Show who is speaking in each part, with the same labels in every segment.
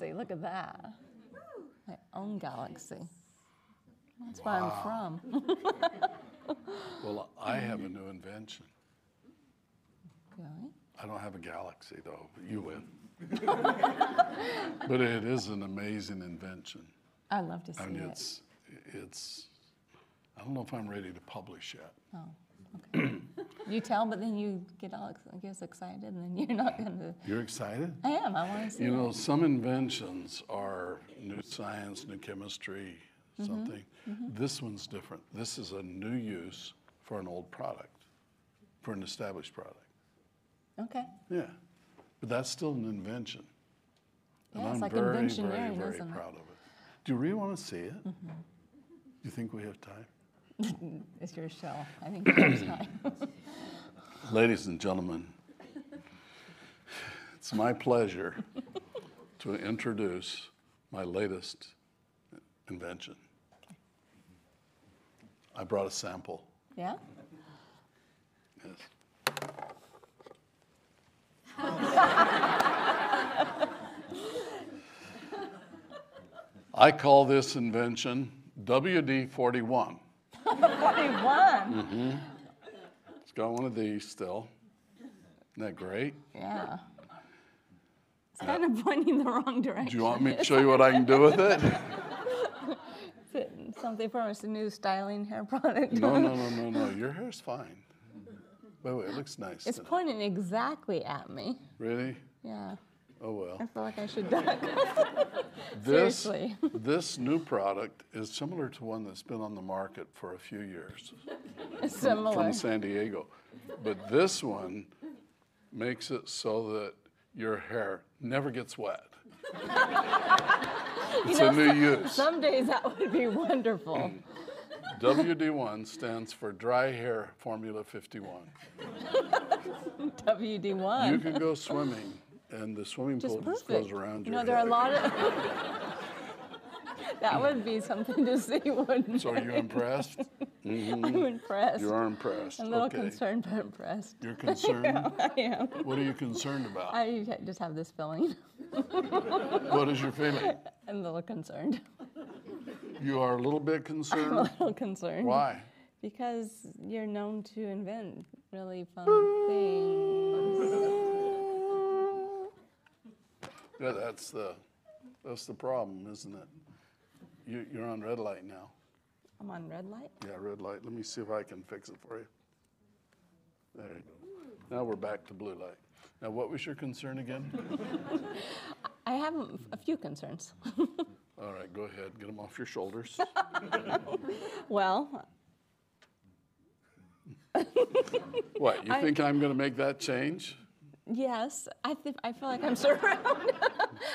Speaker 1: galaxy. Look at that. My own galaxy. That's where I'm from.
Speaker 2: Well, I have a new invention.
Speaker 1: Really?
Speaker 2: I don't have a galaxy though. You win. but it is an amazing invention.
Speaker 1: I'd love to see
Speaker 2: I mean,
Speaker 1: it.
Speaker 2: it's it's. I don't know if I'm ready to publish yet.
Speaker 1: Oh, okay. you tell, but then you get all ex- get excited, and then you're not going to.
Speaker 2: You're excited?
Speaker 1: I am. I want to see
Speaker 2: You
Speaker 1: it.
Speaker 2: know, some inventions are new science, new chemistry,
Speaker 1: Mm-hmm.
Speaker 2: something. This one's different. This is a new use for an old product, for an established product.
Speaker 1: Okay.
Speaker 2: Yeah, but that's still an invention. And
Speaker 1: Yeah, it's
Speaker 2: I'm
Speaker 1: like
Speaker 2: very, very,
Speaker 1: inventioneering,
Speaker 2: very
Speaker 1: isn't it?
Speaker 2: proud of it. Do you really want to see it? Do you think we have time?
Speaker 1: It's your show. I think it's time.
Speaker 2: Ladies and gentlemen, it's my pleasure to introduce my latest invention. I brought a sample.
Speaker 1: yeah.
Speaker 2: Yes. I call this invention WD 41.
Speaker 1: 41.
Speaker 2: It's got one of these still. Isn't that great?
Speaker 1: Yeah. It's kind of pointing the wrong direction.
Speaker 2: Do you want me to show you what I can do with it?
Speaker 1: Is it something from a new styling hair product?
Speaker 2: No, no, no, no, no. Your hair's fine. By the way, it looks nice.
Speaker 1: It's
Speaker 2: today.
Speaker 1: pointing exactly at me.
Speaker 2: Really?
Speaker 1: Yeah.
Speaker 2: Oh well.
Speaker 1: I feel like I should duck.
Speaker 2: This
Speaker 1: Seriously.
Speaker 2: this new product is similar to one that's been on the market for a few years
Speaker 1: Similar.
Speaker 2: from San Diego, but this one makes it so that your hair never gets wet. it's
Speaker 1: know,
Speaker 2: a new use.
Speaker 1: Some days that would be wonderful.
Speaker 2: WD1 stands for Dry Hair Formula 51.
Speaker 1: WD1.
Speaker 2: You can go swimming, and the swimming
Speaker 1: Just
Speaker 2: pool just
Speaker 1: perfect.
Speaker 2: goes around
Speaker 1: you
Speaker 2: your
Speaker 1: know, there are a lot of. that would be something to see, wouldn't
Speaker 2: So are you impressed?
Speaker 1: I'm mm-hmm. impressed.
Speaker 2: You are impressed.
Speaker 1: I'm a little
Speaker 2: okay.
Speaker 1: concerned, but impressed.
Speaker 2: You're concerned?
Speaker 1: I am.
Speaker 2: What are you concerned about?
Speaker 1: I just have this feeling.
Speaker 2: What is your feeling?
Speaker 1: I'm a little concerned.
Speaker 2: You are a little bit concerned?
Speaker 1: I'm a little concerned.
Speaker 2: Why?
Speaker 1: Because you're known to invent really fun things.
Speaker 2: Yeah, that's the, that's the problem, isn't it? You, you're on red light now.
Speaker 1: I'm on red light.
Speaker 2: Yeah, red light. Let me see if I can fix it for you. There you go. Now we're back to blue light. Now, what was your concern again?
Speaker 1: I have a- few concerns.
Speaker 2: All right, go ahead. Get them off your shoulders.
Speaker 1: well,
Speaker 2: What, you
Speaker 1: I-
Speaker 2: think I'm going to make that change?
Speaker 1: yes, I think I feel like I'm surrounded.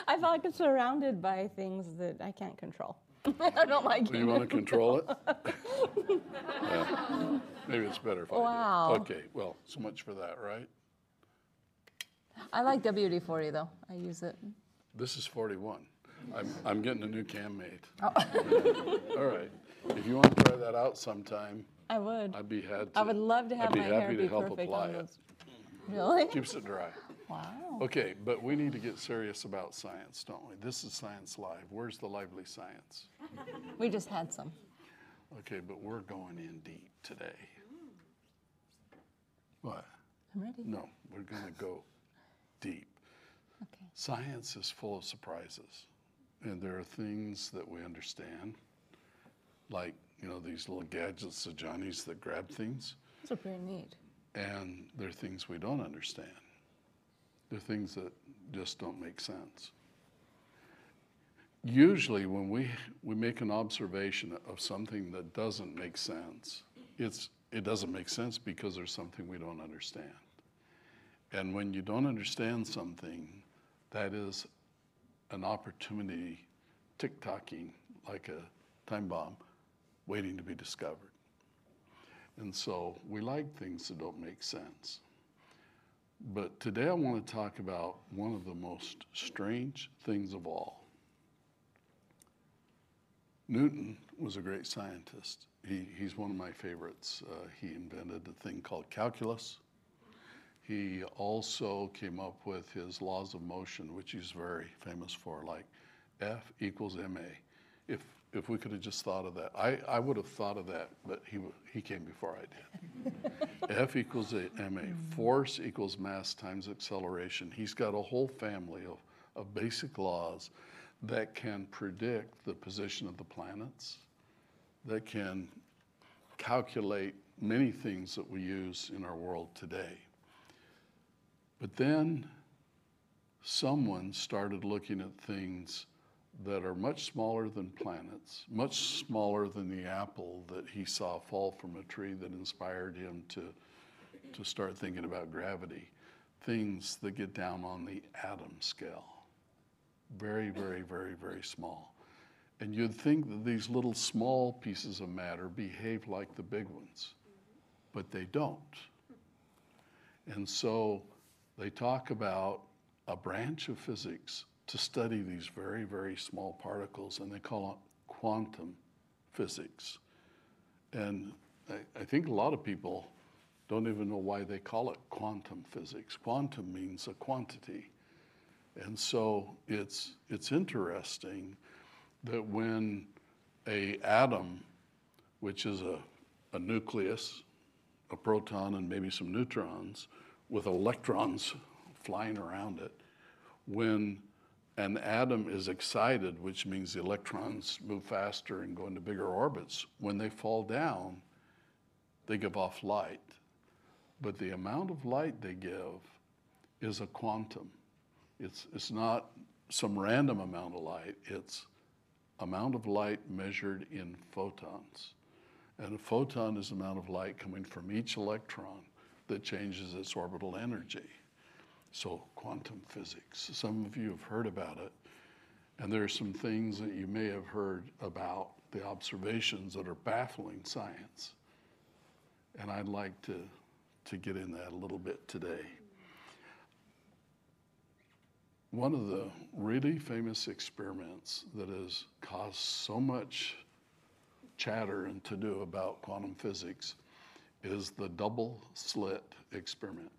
Speaker 1: I feel like I'm surrounded by things that I can't control. I don't like
Speaker 2: Do you want to control it? Yeah. Maybe it's better if I do.
Speaker 1: Wow.
Speaker 2: Okay, well, so much for that, right?
Speaker 1: I like WD-40 though. I use it.
Speaker 2: This is 41. I'm, I'm getting a new cam made.
Speaker 1: Oh.
Speaker 2: All right. If you want to try that out sometime,
Speaker 1: I would.
Speaker 2: I'd be had to.
Speaker 1: I would love to have
Speaker 2: I'd be
Speaker 1: my
Speaker 2: happy
Speaker 1: hair
Speaker 2: to
Speaker 1: be
Speaker 2: help
Speaker 1: perfect
Speaker 2: apply it.
Speaker 1: Really?
Speaker 2: Keeps it dry.
Speaker 1: Wow.
Speaker 2: Okay, but we need to get serious about science, don't we? This is Science Live. Where's the lively science?
Speaker 1: We just had some.
Speaker 2: Okay, but we're going in deep today. What?
Speaker 1: I'm ready.
Speaker 2: No, we're going to go deep.
Speaker 1: Okay.
Speaker 2: Science is full of surprises, and there are things that we understand, like you know these little gadgets, the Johnnies that grab things,
Speaker 1: Those are pretty neat.
Speaker 2: and there are things we don't understand. There are things that just don't make sense. Usually, when we we make an observation of something that doesn't make sense, it's it doesn't make sense because there's something we don't understand. And when you don't understand something, that is an opportunity tick tocking like a time bomb waiting to be discovered. And so we like things that don't make sense. But today I want to talk about one of the most strange things of all. Newton was a great scientist. He, he's one of my favorites. Uh, he invented a thing called calculus. He also came up with his laws of motion, which he's very famous for, like F equals ma. If if we could have just thought of that, I, I would have thought of that, but he he came before I did. F equals a ma. Force equals mass times acceleration. He's got a whole family of, of basic laws that can predict the position of the planets, that can calculate many things that we use in our world today. But then someone started looking at things that are much smaller than planets, much smaller than the apple that he saw fall from a tree that inspired him to, to start thinking about gravity, things that get down on the atom scale. Very, very, very, very small. And you'd think that these little small pieces of matter behave like the big ones, but they don't. And so they talk about a branch of physics to study these very, very small particles, and they call it quantum physics. And I, I think a lot of people don't even know why they call it quantum physics. Quantum means a quantity. And so it's, it's interesting that when a atom, which is a, a nucleus, a proton and maybe some neutrons, with electrons flying around it, when an atom is excited, which means the electrons move faster and go into bigger orbits, when they fall down, they give off light. But the amount of light they give is a quantum. It's, it's not some random amount of light, it's amount of light measured in photons. And a photon is the amount of light coming from each electron that changes its orbital energy. So, quantum physics. Some of you have heard about it, and there are some things that you may have heard about the observations that are baffling science. And I'd like to, to get in that a little bit today. One of the really famous experiments that has caused so much chatter and to do about quantum physics is the double slit experiment.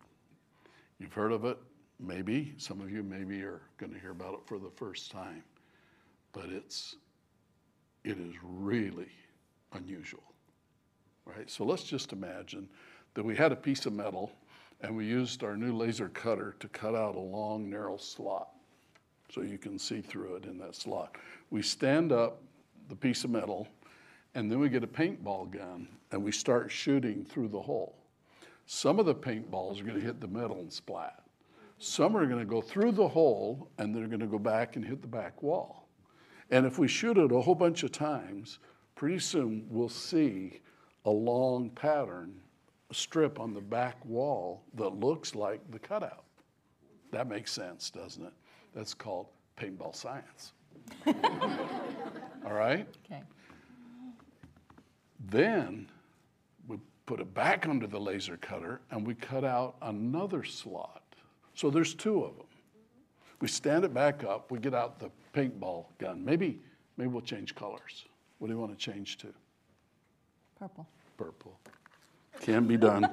Speaker 2: You've heard of it, maybe. Some of you maybe are going to hear about it for the first time. But it's it is really unusual. Right? So let's just imagine that we had a piece of metal and we used our new laser cutter to cut out a long, narrow slot so you can see through it in that slot. We stand up the piece of metal, and then we get a paintball gun and we start shooting through the hole. Some of the paintballs are going to hit the metal and splat. Some are going to go through the hole and they're going to go back and hit the back wall. And if we shoot it a whole bunch of times, pretty soon we'll see a long pattern a strip on the back wall that looks like the cutout. That makes sense, doesn't it? That's called paintball science. All right?
Speaker 1: Okay.
Speaker 2: Then put it back under the laser cutter and we cut out another slot. So there's two of them. We stand it back up, we get out the paintball gun. Maybe, maybe we'll change colors. What do you want to change to?
Speaker 1: Purple.
Speaker 2: Purple. Can be done.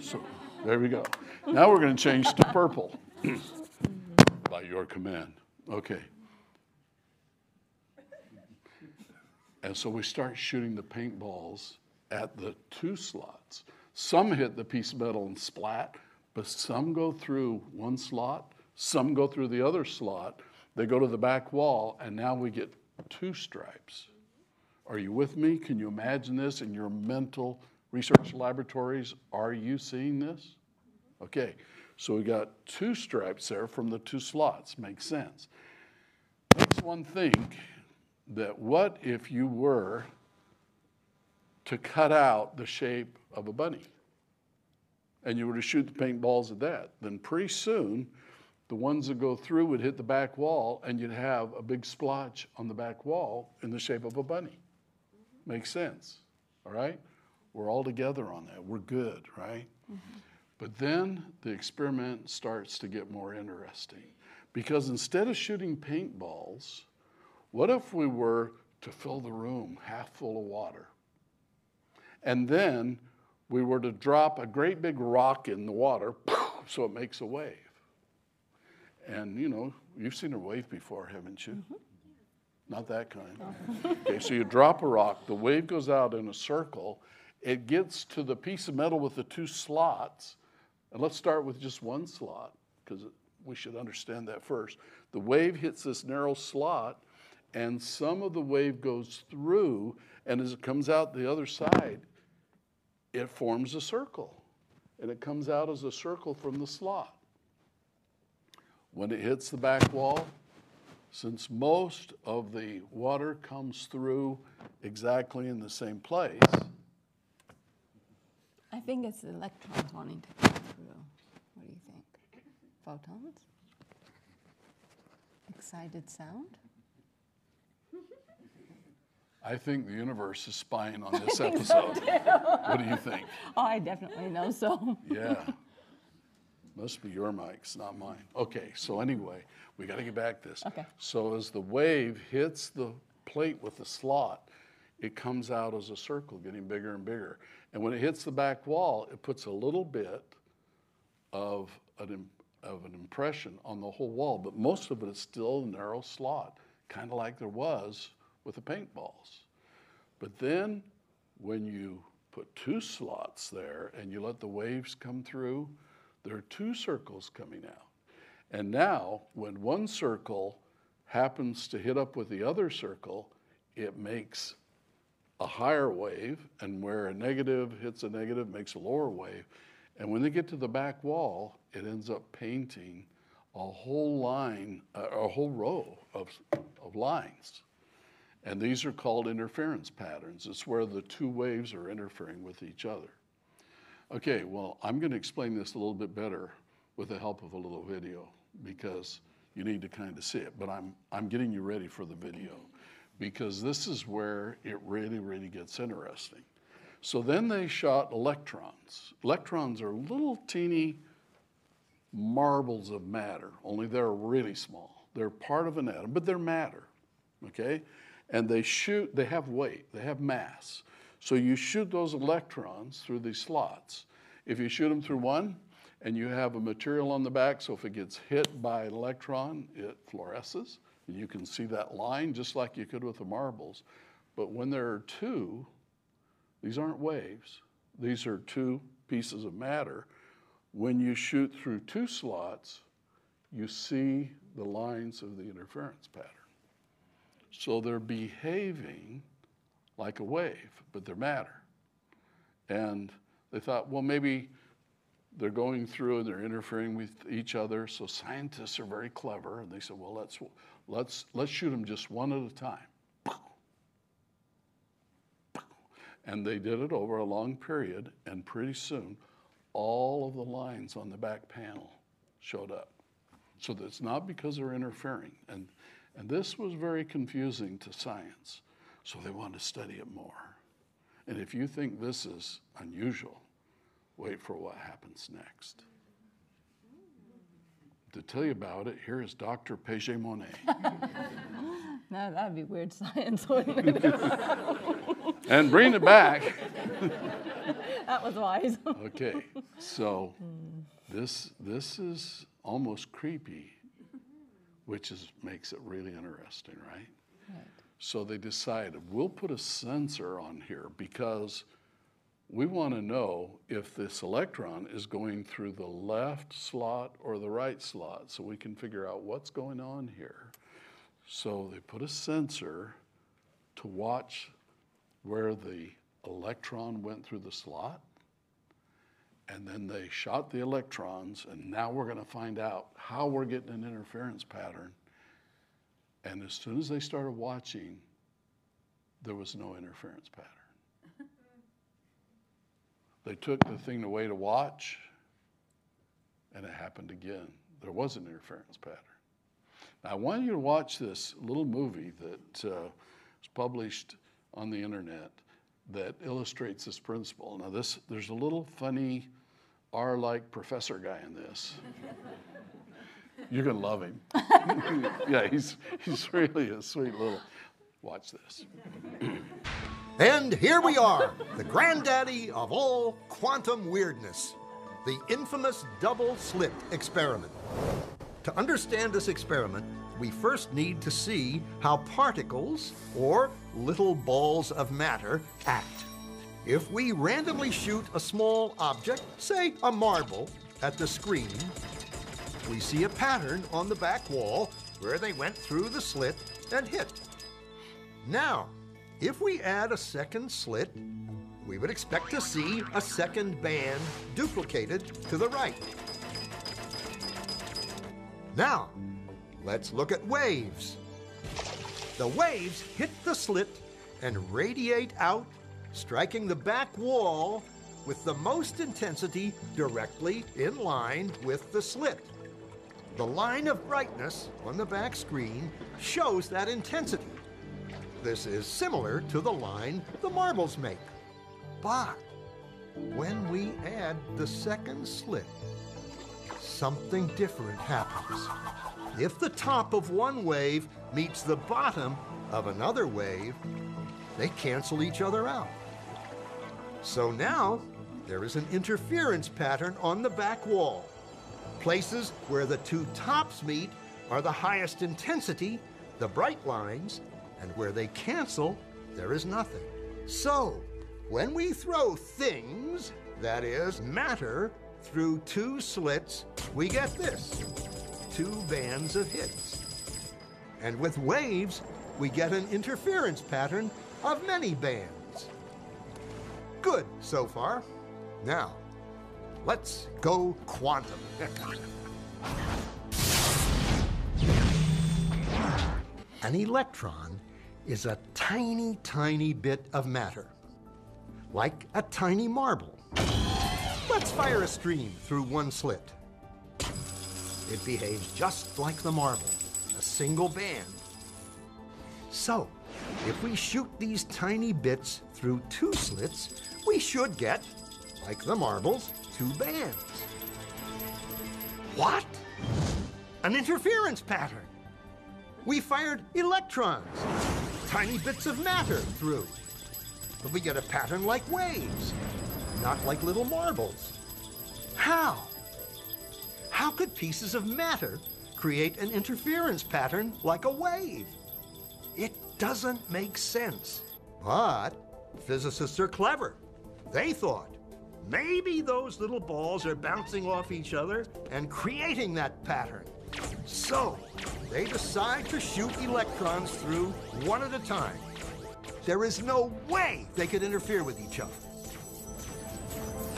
Speaker 2: So there we go. Now we're going to change to purple by your command. Okay. And so we start shooting the paintballs at the two slots. Some hit the piece of metal and splat, but some go through one slot, some go through the other slot. They go to the back wall, and now we get two stripes. Are you with me? Can you imagine this in your mental research laboratories? Are you seeing this? Okay, so we got two stripes there from the two slots. Makes sense. Makes one think that what if you were to cut out the shape of a bunny and you were to shoot the paintballs at that? Then pretty soon, the ones that go through would hit the back wall and you'd have a big splotch on the back wall in the shape of a bunny. Makes sense, all right? We're all together on that. We're good, right? Mm-hmm. But then the experiment starts to get more interesting because instead of shooting paintballs, what if we were to fill the room half full of water? And then we were to drop a great big rock in the water, so it makes a wave. And you know, you've seen a wave before, haven't you? Mm-hmm. Not that kind. okay, so you drop a rock, the wave goes out in a circle, it gets to the piece of metal with the two slots. And let's start with just one slot, because we should understand that first. The wave hits this narrow slot, and some of the wave goes through, and as it comes out the other side, it forms a circle. And it comes out as a circle from the slot. When it hits the back wall, since most of the water comes through exactly in the same place,
Speaker 1: I think it's the electrons wanting to come through. What do you think? Photons? Excited sound?
Speaker 2: I think the universe is spying on this episode. what do you think?
Speaker 1: Oh, I definitely know so.
Speaker 2: Yeah. Must be your mics, not mine. Okay, so anyway, we got to get back this.
Speaker 1: Okay.
Speaker 2: So as the wave hits the plate with the slot, it comes out as a circle, getting bigger and bigger. And when it hits the back wall, it puts a little bit of an, of an impression on the whole wall, but most of it is still a narrow slot, kind of like there was with the paintballs. But then when you put two slots there and you let the waves come through, there are two circles coming out. And now, when one circle happens to hit up with the other circle, it makes a higher wave, and where a negative hits a negative, makes a lower wave. And when they get to the back wall, it ends up painting a whole line, a whole row of, of lines. And these are called interference patterns. It's where the two waves are interfering with each other. Okay, well, I'm going to explain this a little bit better with the help of a little video because you need to kind of see it. But I'm, I'm getting you ready for the video because this is where it really, really gets interesting. So then they shot electrons. Electrons are little teeny marbles of matter, only they're really small. They're part of an atom, but they're matter, okay? And they shoot, they have weight, they have mass. So you shoot those electrons through these slots. If you shoot them through one, and you have a material on the back, so if it gets hit by an electron, it fluoresces. And you can see that line just like you could with the marbles. But when there are two, these aren't waves, these are two pieces of matter. When you shoot through two slots, you see the lines of the interference pattern. So they're behaving like a wave, but they're matter. And they thought, well, maybe they're going through and they're interfering with each other. So scientists are very clever, and they said, well, let's let's let's shoot them just one at a time. And they did it over a long period, and pretty soon, all of the lines on the back panel showed up. So that's not because they're interfering, and and this was very confusing to science. So they wanted to study it more. And if you think this is unusual, wait for what happens next. To tell you about it, here is Dr. Paget Monet.
Speaker 1: No, that'd be weird science, wouldn't it?
Speaker 2: and bring it back.
Speaker 1: that was wise.
Speaker 2: Okay, so hmm. this, this is almost creepy, which is, makes it really interesting, right?
Speaker 1: Right.
Speaker 2: So they decided we'll put a sensor on here because we want to know if this electron is going through the left slot or the right slot so we can figure out what's going on here. So they put a sensor to watch where the electron went through the slot. And then they shot the electrons, and now we're going to find out how we're getting an interference pattern. And as soon as they started watching, there was no interference pattern. They took the thing away to watch, and it happened again. There was an interference pattern. Now, I want you to watch this little movie that uh, was published on the internet that illustrates this principle. Now, this there's a little funny R-like professor guy in this. You're gonna love him. yeah, he's he's really a sweet little. Watch this.
Speaker 3: And here we are, the granddaddy of all quantum weirdness, the infamous double slit experiment. To understand this experiment, we first need to see how particles, or little balls of matter, act. If we randomly shoot a small object, say a marble, at the screen, we see a pattern on the back wall where they went through the slit and hit. Now, if we add a second slit, we would expect to see a second band duplicated to the right. Now, let's look at waves. The waves hit the slit and radiate out, striking the back wall with the most intensity directly in line with the slit. The line of brightness on the back screen shows that intensity. This is similar to the line the marbles make. But when we add the second slit, something different happens. If the top of one wave meets the bottom of another wave, they cancel each other out. So now there is an interference pattern on the back wall. Places where the two tops meet are the highest intensity, the bright lines, and where they cancel, there is nothing. So, when we throw things, that is, matter, through two slits, we get this two bands of hits. And with waves, we get an interference pattern of many bands. Good so far. Now, let's go quantum. An electron is a tiny, tiny bit of matter, like a tiny marble. Let's fire a stream through one slit. It behaves just like the marble, a single band. So, if we shoot these tiny bits through two slits, we should get, like the marbles, two bands. What? An interference pattern. We fired electrons, tiny bits of matter through. But we get a pattern like waves, not like little marbles. How? How could pieces of matter create an interference pattern like a wave? It doesn't make sense. But physicists are clever. They thought maybe those little balls are bouncing off each other and creating that pattern. So they decide to shoot electrons through one at a time. There is no way they could interfere with each other.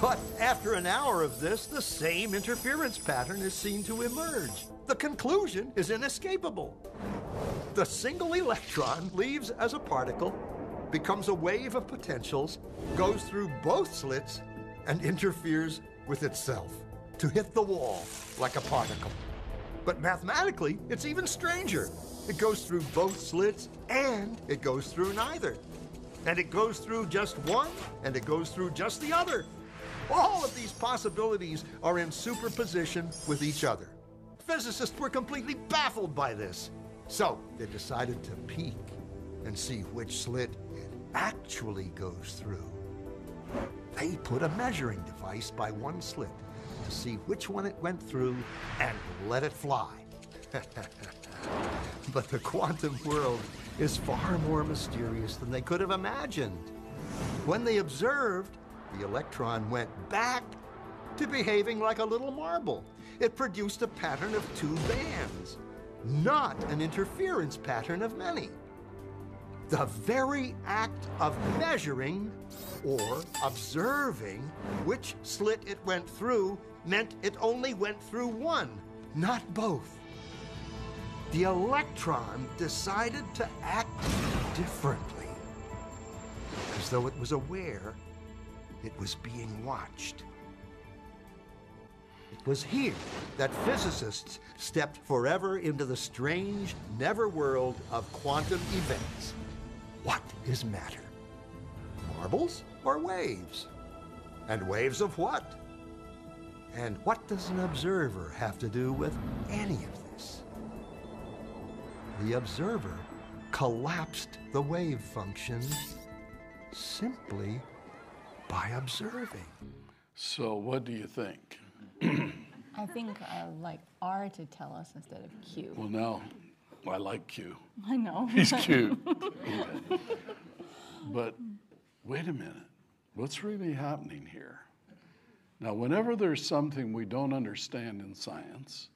Speaker 3: But after an hour of this, the same interference pattern is seen to emerge. The conclusion is inescapable. The single electron leaves as a particle, becomes a wave of potentials, goes through both slits, and interferes with itself to hit the wall like a particle. But mathematically, it's even stranger. It goes through both slits and it goes through neither. And it goes through just one and it goes through just the other. All of these possibilities are in superposition with each other. Physicists were completely baffled by this. So they decided to peek and see which slit it actually goes through. They put a measuring device by one slit to see which one it went through and let it fly. but the quantum world is far more mysterious than they could have imagined. When they observed, the electron went back to behaving like a little marble. It produced a pattern of two bands, not an interference pattern of many. The very act of measuring or observing which slit it went through meant it only went through one, not both. The electron decided to act differently, as though it was aware it was being watched. It was here that physicists stepped forever into the strange, never world of quantum events. What is matter? Marbles or waves? And waves of what? And what does an observer have to do with any of this? The observer collapsed the wave function simply by observing.
Speaker 2: So, what do you think?
Speaker 1: I think I like R to tell us instead of Q.
Speaker 2: Well, now, I like Q.
Speaker 1: I know.
Speaker 2: He's cute. but wait a minute. What's really happening here? Now, whenever there's something we don't understand in science,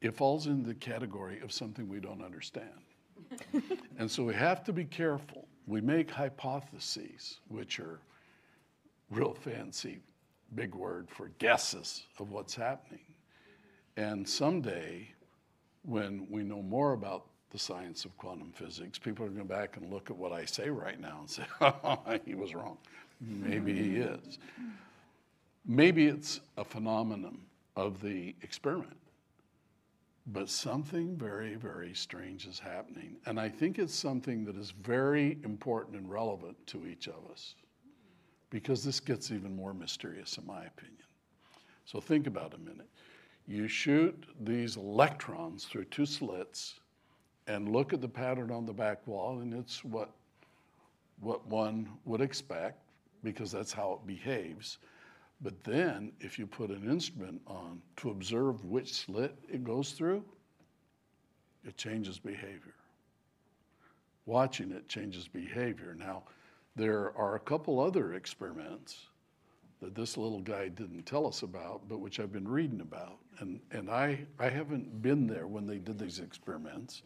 Speaker 2: it falls into the category of something we don't understand. and so we have to be careful. We make hypotheses, which are real fancy, big word for guesses of what's happening. And someday, when we know more about the science of quantum physics, people are going to go back and look at what I say right now and say, oh, he was wrong. Maybe he mm. is. Maybe it's a phenomenon of the experiment. But something very, very strange is happening. And I think it's something that is very important and relevant to each of us because this gets even more mysterious, in my opinion. So think about a minute. You shoot these electrons through two slits and look at the pattern on the back wall, and it's what, what one would expect because that's how it behaves. But then, if you put an instrument on to observe which slit it goes through, it changes behavior. Watching it changes behavior. Now, there are a couple other experiments that this little guy didn't tell us about, but which I've been reading about. And, and I, I haven't been there when they did these experiments,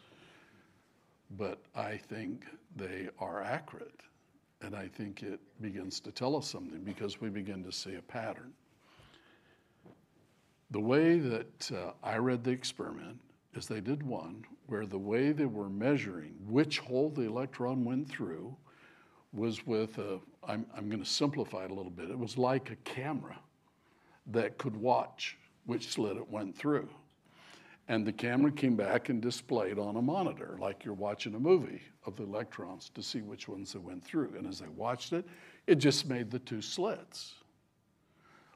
Speaker 2: but I think they are accurate. And I think it begins to tell us something because we begin to see a pattern. The way that uh, I read the experiment is they did one where the way they were measuring which hole the electron went through was with a, I'm, I'm going to simplify it a little bit, it was like a camera that could watch which slit it went through. And the camera came back and displayed on a monitor, like you're watching a movie of the electrons to see which ones they went through. And as they watched it, it just made the two slits.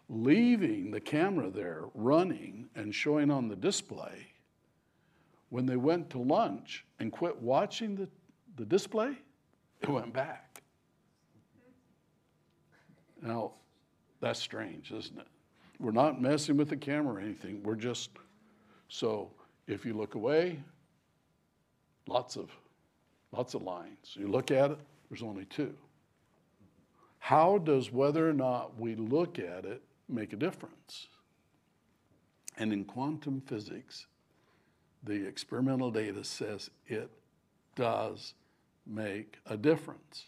Speaker 2: Leaving the camera there running and showing on the display, when they went to lunch and quit watching the, the display, it went back. Now, that's strange, isn't it? We're not messing with the camera or anything. We're just so if you look away, lots of lots of lines. You look at it, there's only two. How does whether or not we look at it make a difference? And in quantum physics, the experimental data says it does make a difference.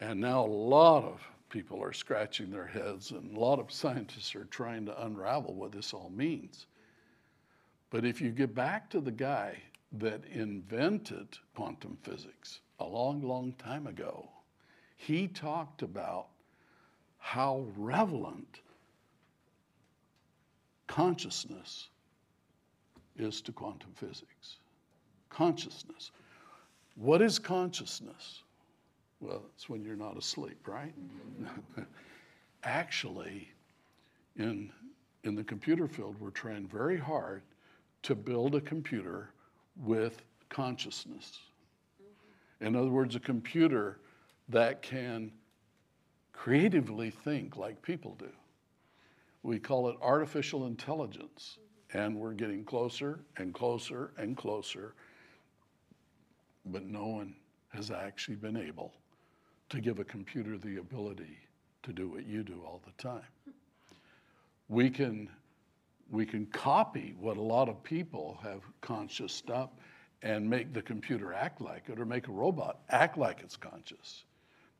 Speaker 2: And now a lot of people are scratching their heads, and a lot of scientists are trying to unravel what this all means. But if you get back to the guy that invented quantum physics a long, long time ago, he talked about how relevant consciousness is to quantum physics. Consciousness. What is consciousness? Well, it's when you're not asleep, right? Actually, in, in the computer field, we're trying very hard to build a computer with consciousness. In other words, a computer that can creatively think like people do. We call it artificial intelligence, and we're getting closer and closer and closer, but no one has actually been able to give a computer the ability to do what you do all the time. We can we can copy what a lot of people have conscious up and make the computer act like it or make a robot act like it's conscious.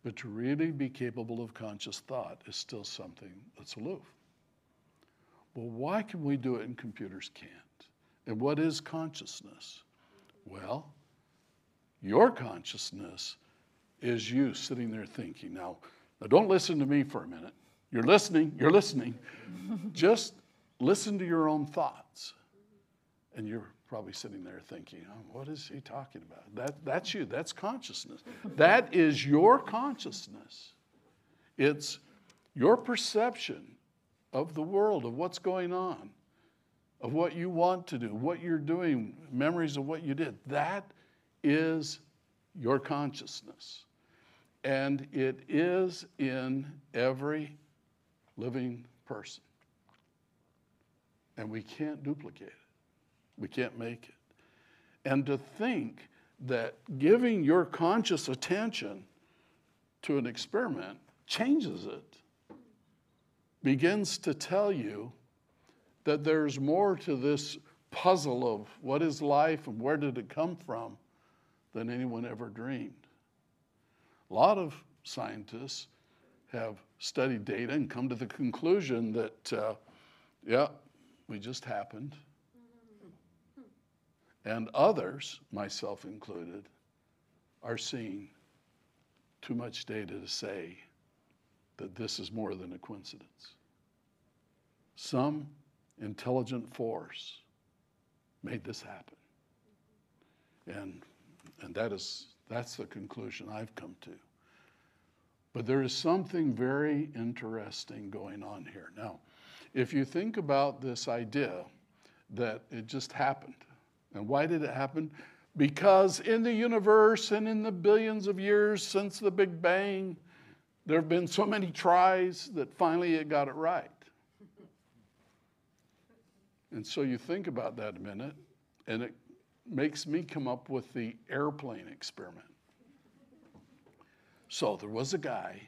Speaker 2: But to really be capable of conscious thought is still something that's aloof. Well, why can we do it and computers can't? And what is consciousness? Well, your consciousness is you sitting there thinking. Now, now don't listen to me for a minute. You're listening, you're listening. Just listen to your own thoughts. And you're probably sitting there thinking, oh, what is he talking about? That, that's you, that's consciousness. That is your consciousness. It's your perception of the world, of what's going on, of what you want to do, what you're doing, memories of what you did. That is your consciousness. And it is in every living person. And we can't duplicate it, we can't make it. And to think that giving your conscious attention to an experiment changes it, begins to tell you that there's more to this puzzle of what is life and where did it come from than anyone ever dreamed. A lot of scientists have studied data and come to the conclusion that, uh, yeah, we just happened. And others, myself included, are seeing too much data to say that this is more than a coincidence. Some intelligent force made this happen. And, and that is, that's the conclusion I've come to. But there is something very interesting going on here. Now, if you think about this idea that it just happened, and why did it happen? Because in the universe and in the billions of years since the Big Bang, there have been so many tries that finally it got it right. And so you think about that a minute, and it makes me come up with the airplane experiment. So there was a guy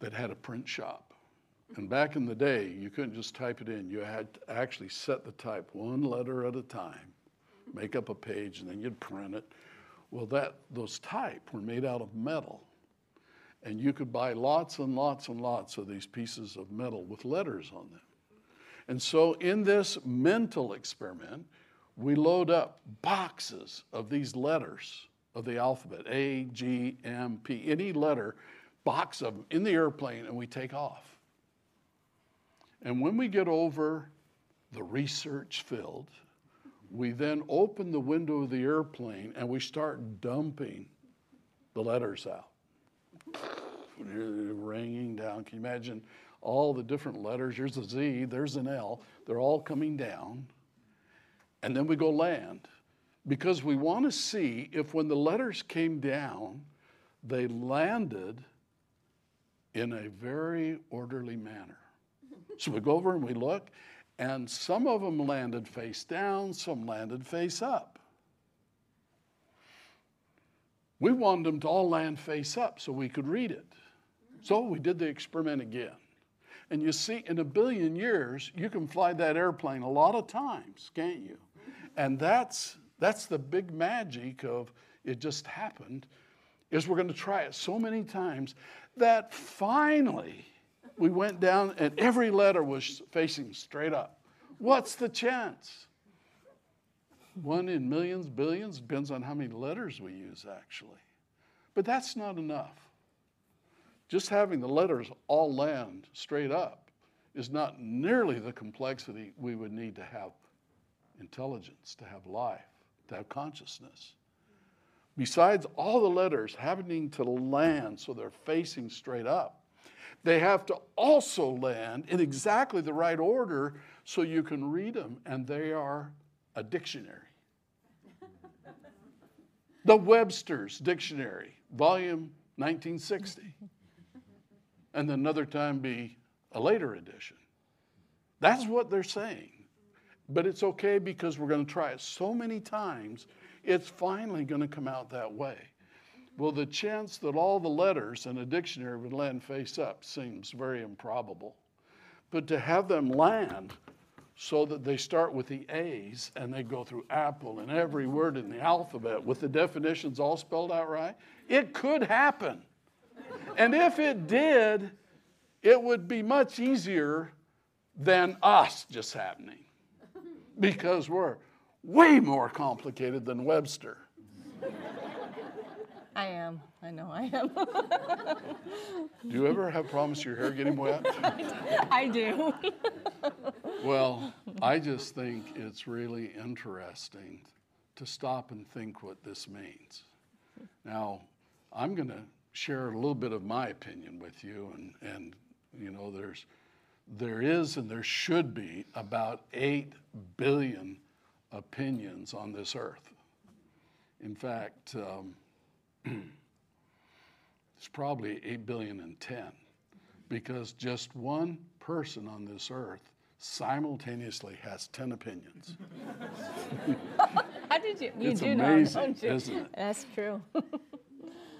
Speaker 2: that had a print shop. And back in the day, you couldn't just type it in. You had to actually set the type one letter at a time, make up a page, and then you'd print it. Well, that, those type were made out of metal. And you could buy lots and lots and lots of these pieces of metal with letters on them. And so, in this mental experiment, we load up boxes of these letters of the alphabet A, G, M, P, any letter, box of them in the airplane, and we take off. And when we get over the research field, we then open the window of the airplane and we start dumping the letters out. Ringing down. Can you imagine all the different letters? There's a Z, there's an L. They're all coming down. And then we go land because we want to see if when the letters came down, they landed in a very orderly manner. So we go over and we look, and some of them landed face down, some landed face up. We wanted them to all land face up so we could read it. So we did the experiment again. And you see, in a billion years, you can fly that airplane a lot of times, can't you? And that's, that's the big magic of it just happened, is we're going to try it so many times that finally we went down and every letter was facing straight up. What's the chance? One in millions, billions, depends on how many letters we use, actually. But that's not enough. Just having the letters all land straight up is not nearly the complexity we would need to have intelligence, to have life, to have consciousness. Besides all the letters happening to land so they're facing straight up, they have to also land in exactly the right order so you can read them, and they are a dictionary. the Webster's Dictionary, volume 1960 and another time be a later edition. That's what they're saying. But it's okay because we're going to try it so many times, it's finally going to come out that way. Well, the chance that all the letters in a dictionary would land face up seems very improbable. But to have them land so that they start with the A's and they go through Apple and every word in the alphabet with the definitions all spelled out right, it could happen. And if it did, it would be much easier than us just happening because we're way more complicated than Webster.
Speaker 1: I am. I know I am.
Speaker 2: Do you ever have problems your hair getting wet?
Speaker 1: I do.
Speaker 2: Well, I just think it's really interesting to stop and think what this means. Now, I'm going to share a little bit of my opinion with you, and, and you know, there's, there is and there should be about 8 billion opinions on this earth. In fact, um, It's probably 8 billion and 10 because just one person on this earth simultaneously has 10 opinions.
Speaker 1: How did you? You
Speaker 2: It's
Speaker 1: do
Speaker 2: amazing,
Speaker 1: know, don't you?
Speaker 2: isn't it?
Speaker 1: That's true.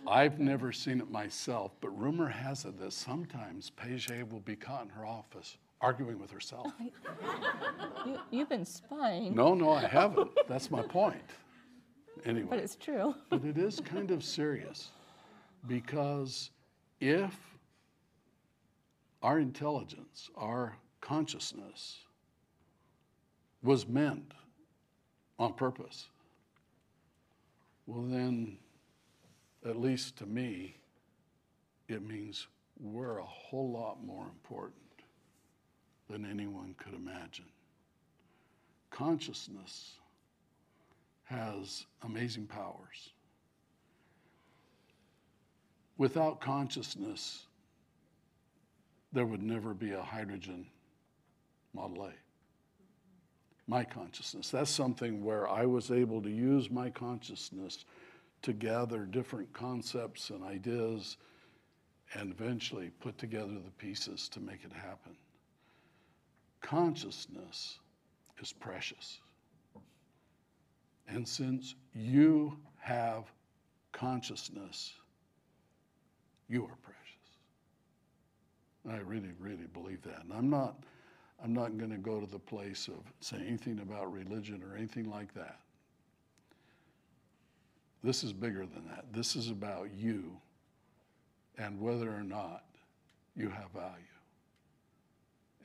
Speaker 2: I've never seen it myself, but rumor has it that sometimes Paget will be caught in her office arguing with herself.
Speaker 1: you, you've been spying,
Speaker 2: No, no, I haven't. That's my point. Anyway.
Speaker 1: but it's true.
Speaker 2: But it is kind of serious because if our intelligence, our consciousness was meant on purpose, well, then, at least to me, it means we're a whole lot more important than anyone could imagine. Consciousness has amazing powers. Without consciousness, there would never be a hydrogen Model A. My consciousness. That's something where I was able to use my consciousness to gather different concepts and ideas and eventually put together the pieces to make it happen. Consciousness is precious. And since you have consciousness, you are precious. I really, really believe that. And I'm not, I'm not going to go to the place of saying anything about religion or anything like that. This is bigger than that. This is about you and whether or not you have value.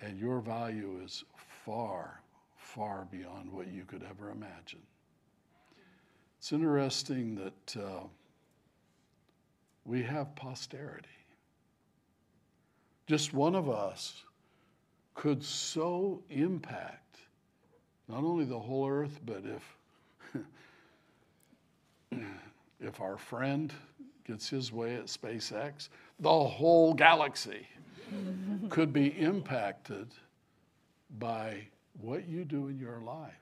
Speaker 2: And your value is far, far beyond what you could ever imagine. It's interesting that uh, we have posterity. Just one of us could so impact not only the whole earth, but if if our friend gets his way at SpaceX, the whole galaxy could be impacted by what you do in your life,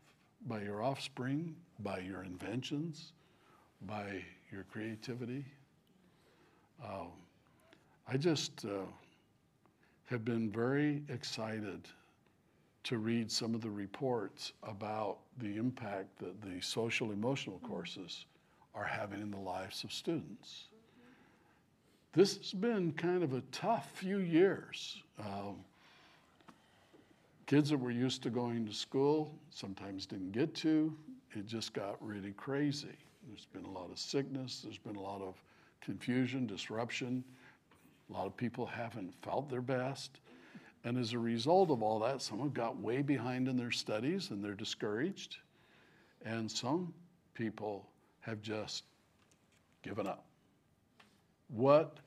Speaker 2: by your offspring, by your inventions, by your creativity. Um, I just uh, have been very excited to read some of the reports about the impact that the social emotional courses are having in the lives of students. This has been kind of a tough few years. Um, kids that were used to going to school sometimes didn't get to. It just got really crazy. There's been a lot of sickness, there's been a lot of confusion, disruption. A lot of people haven't felt their best. And as a result of all that, some have got way behind in their studies and they're discouraged. And some people have just given up. What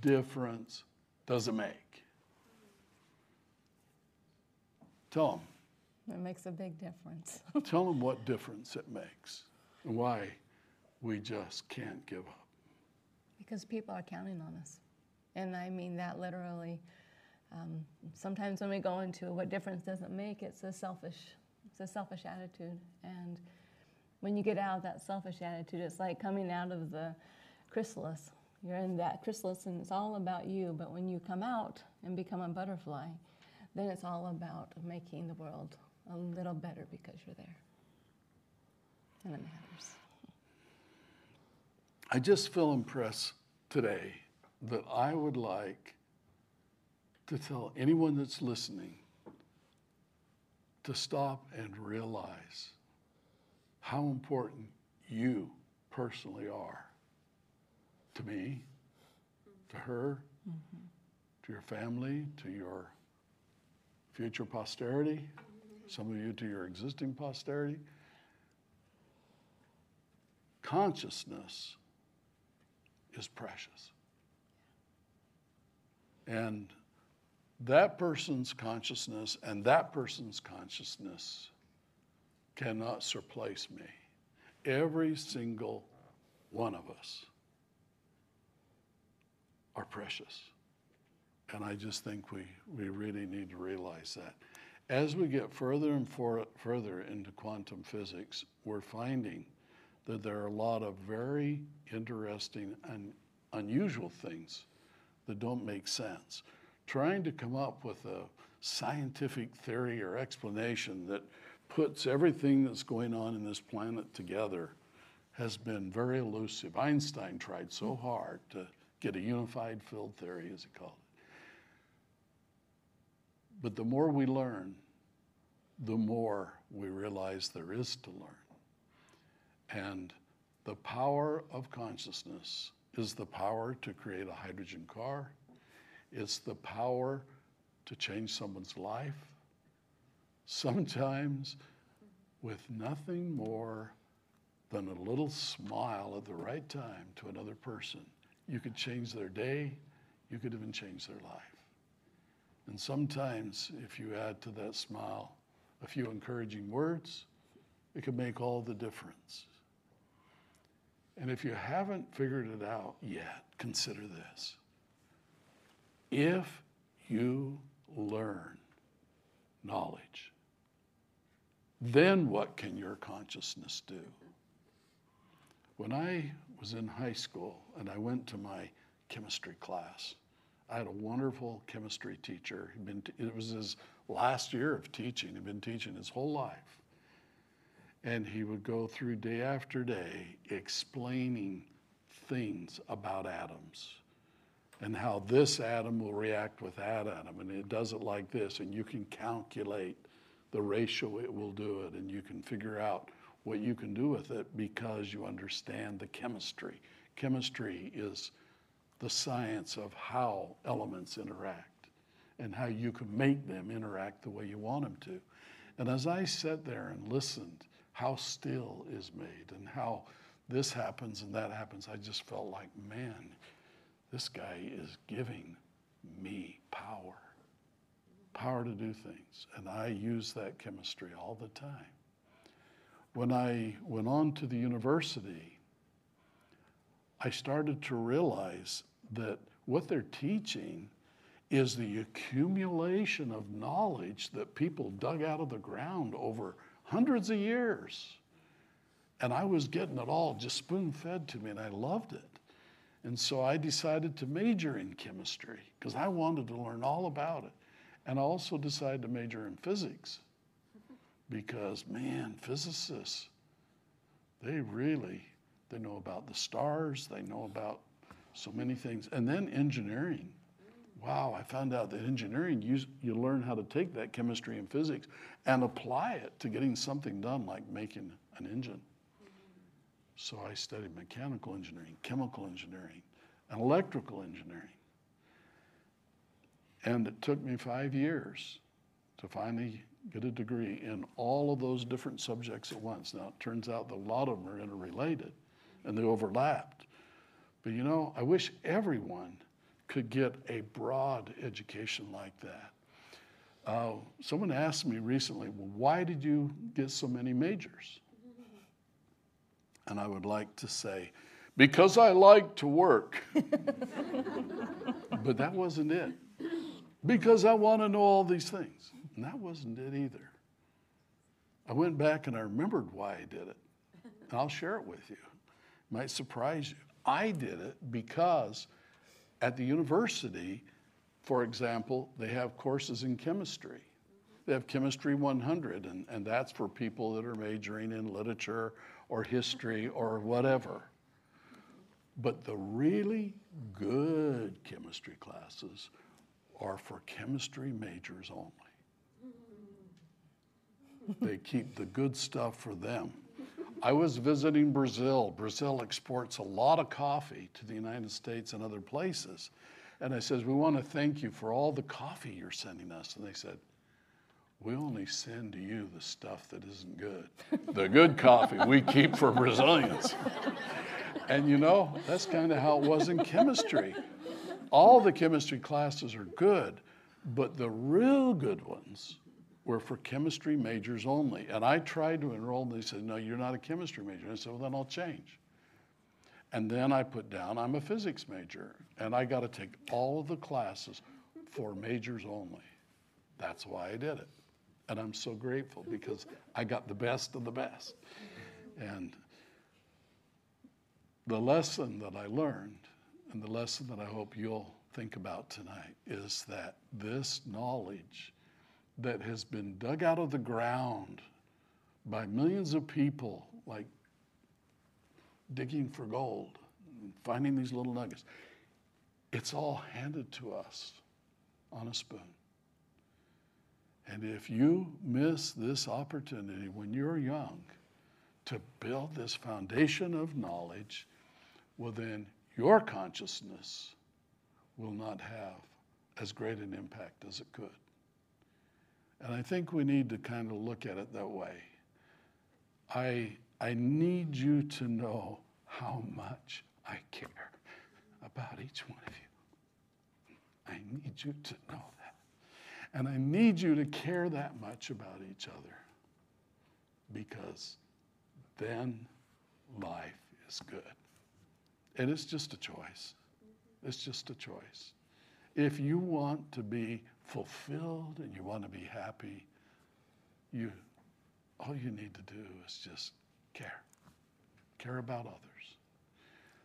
Speaker 2: difference does it make? Tell them.
Speaker 1: It makes a big difference.
Speaker 2: Tell them what difference it makes and why we just can't give up.
Speaker 1: because people are counting on us. And I mean that literally. Um, sometimes when we go into what difference does it make, it's a selfish, it's a selfish attitude. And when you get out of that selfish attitude, it's like coming out of the chrysalis. You're in that chrysalis and it's all about you. But when you come out and become a butterfly, then it's all about making the world a little better because you're there. And it matters.
Speaker 2: I just feel impressed today that I would like to tell anyone that's listening to stop and realize how important you personally are to me, to her, to your family, to your future posterity, some of you to your existing posterity. Consciousness is precious. And that person's consciousness and that person's consciousness cannot surplace me. Every single one of us are precious. And I just think we, we really need to realize that. As we get further and for, further into quantum physics, we're finding that there are a lot of very interesting and unusual things that don't make sense. Trying to come up with a scientific theory or explanation that puts everything that's going on in this planet together has been very elusive. Einstein tried so hard to get a unified field theory, as he called it. But the more we learn, the more we realize there is to learn. And the power of consciousness is the power to create a hydrogen car, it's the power to change someone's life, sometimes with nothing more than a little smile at the right time to another person. You could change their day, you could even change their life. And sometimes, if you add to that smile a few encouraging words, it can make all the difference. And if you haven't figured it out yet, consider this. If you learn knowledge, then what can your consciousness do? When I was in high school and I went to my chemistry class, I had a wonderful chemistry teacher. He'd been, it was his last year of teaching. He'd been teaching his whole life. And he would go through day after day explaining things about atoms and how this atom will react with that atom. And it does it like this. And you can calculate the ratio it will do it. And you can figure out what you can do with it because you understand the chemistry. Chemistry is the science of how elements interact and how you can make them interact the way you want them to. And as I sat there and listened, how still is made and how this happens and that happens, I just felt like, man, this guy is giving me power, power to do things. And I use that chemistry all the time. When I went on to the university, I started to realize that what they're teaching is the accumulation of knowledge that people dug out of the ground over hundreds of years. And I was getting it all just spoon fed to me, and I loved it. And so I decided to major in chemistry because I wanted to learn all about it. And I also decided to major in physics because, man, physicists, they really, they know about the stars, they know about so many things. And then engineering. Wow, I found out that engineering, you, you learn how to take that chemistry and physics and apply it to getting something done like making an engine. So I studied mechanical engineering, chemical engineering, and electrical engineering. And it took me five years to finally get a degree in all of those different subjects at once. Now, it turns out that a lot of them are interrelated and they overlapped. But you know, I wish everyone could get a broad education like that. Uh, someone asked me recently, well, why did you get so many majors? And I would like to say, because I like to work. but that wasn't it. Because I want to know all these things. And that wasn't it either. I went back and I remembered why I did it. And I'll share it with you. It might surprise you. I did it because at the university, for example, they have courses in chemistry. They have Chemistry 100, and, and that's for people that are majoring in literature or history or whatever. But the really good chemistry classes are for chemistry majors only. They keep the good stuff for them. I was visiting Brazil. Brazil exports a lot of coffee to the United States and other places. And I says, we want to thank you for all the coffee you're sending us. And they said, we only send to you the stuff that isn't good. The good coffee we keep for Brazilians. And you know, that's kind of how it was in chemistry. All the chemistry classes are good, but the real good ones were for chemistry majors only. And I tried to enroll, and they said, No, you're not a chemistry major. And I said, Well, then I'll change. And then I put down, I'm a physics major, and I got to take all of the classes for majors only. That's why I did it. And I'm so grateful because I got the best of the best. And the lesson that I learned and the lesson that I hope you'll think about tonight is that this knowledge that has been dug out of the ground by millions of people, like digging for gold, and finding these little nuggets, it's all handed to us on a spoon. And if you miss this opportunity when you're young to build this foundation of knowledge, well, then your consciousness will not have as great an impact as it could. And I think we need to kind of look at it that way. I, I need you to know how much I care about each one of you. I need you to know that. And I need you to care that much about each other because then life is good. And it's just a choice. It's just a choice. If you want to be fulfilled and you want to be happy, you all you need to do is just care. Care about others.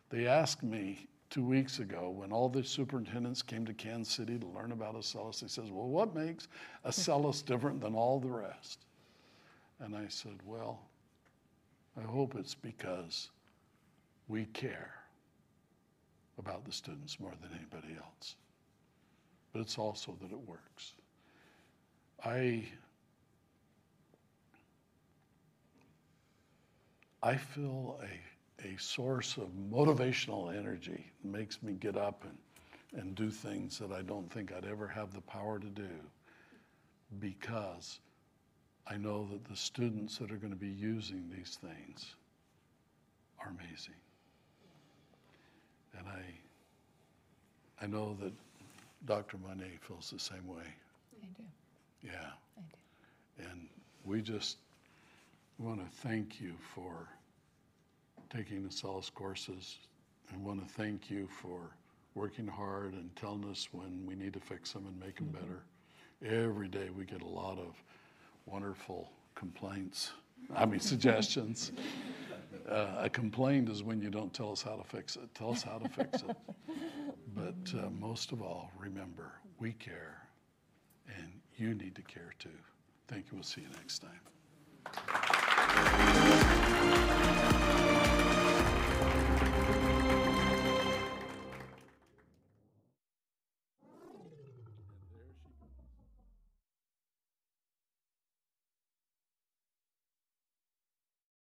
Speaker 2: They asked me two weeks ago when all the superintendents came to Kansas City to learn about Acellus, they says, well, what makes Acellus different than all the rest? And I said, well, I hope it's because we care about the students more than anybody else. But it's also that it works. I I feel a, a source of motivational energy that makes me get up and, and do things that I don't think I'd ever have the power to do because I know that the students that are going to be using these things are amazing. And I, I know that Dr. Monet feels the same way.
Speaker 1: I do.
Speaker 2: Yeah.
Speaker 1: I do.
Speaker 2: And we just want to thank you for taking the Acellus courses. I want to thank you for working hard and telling us when we need to fix them and make them mm-hmm. better. Every day we get a lot of wonderful complaints, I mean suggestions. Uh, a complaint is when you don't tell us how to fix it. Tell us how to fix it. But uh, most of all, remember, we care and you need to care too. Thank you. We'll see you next time.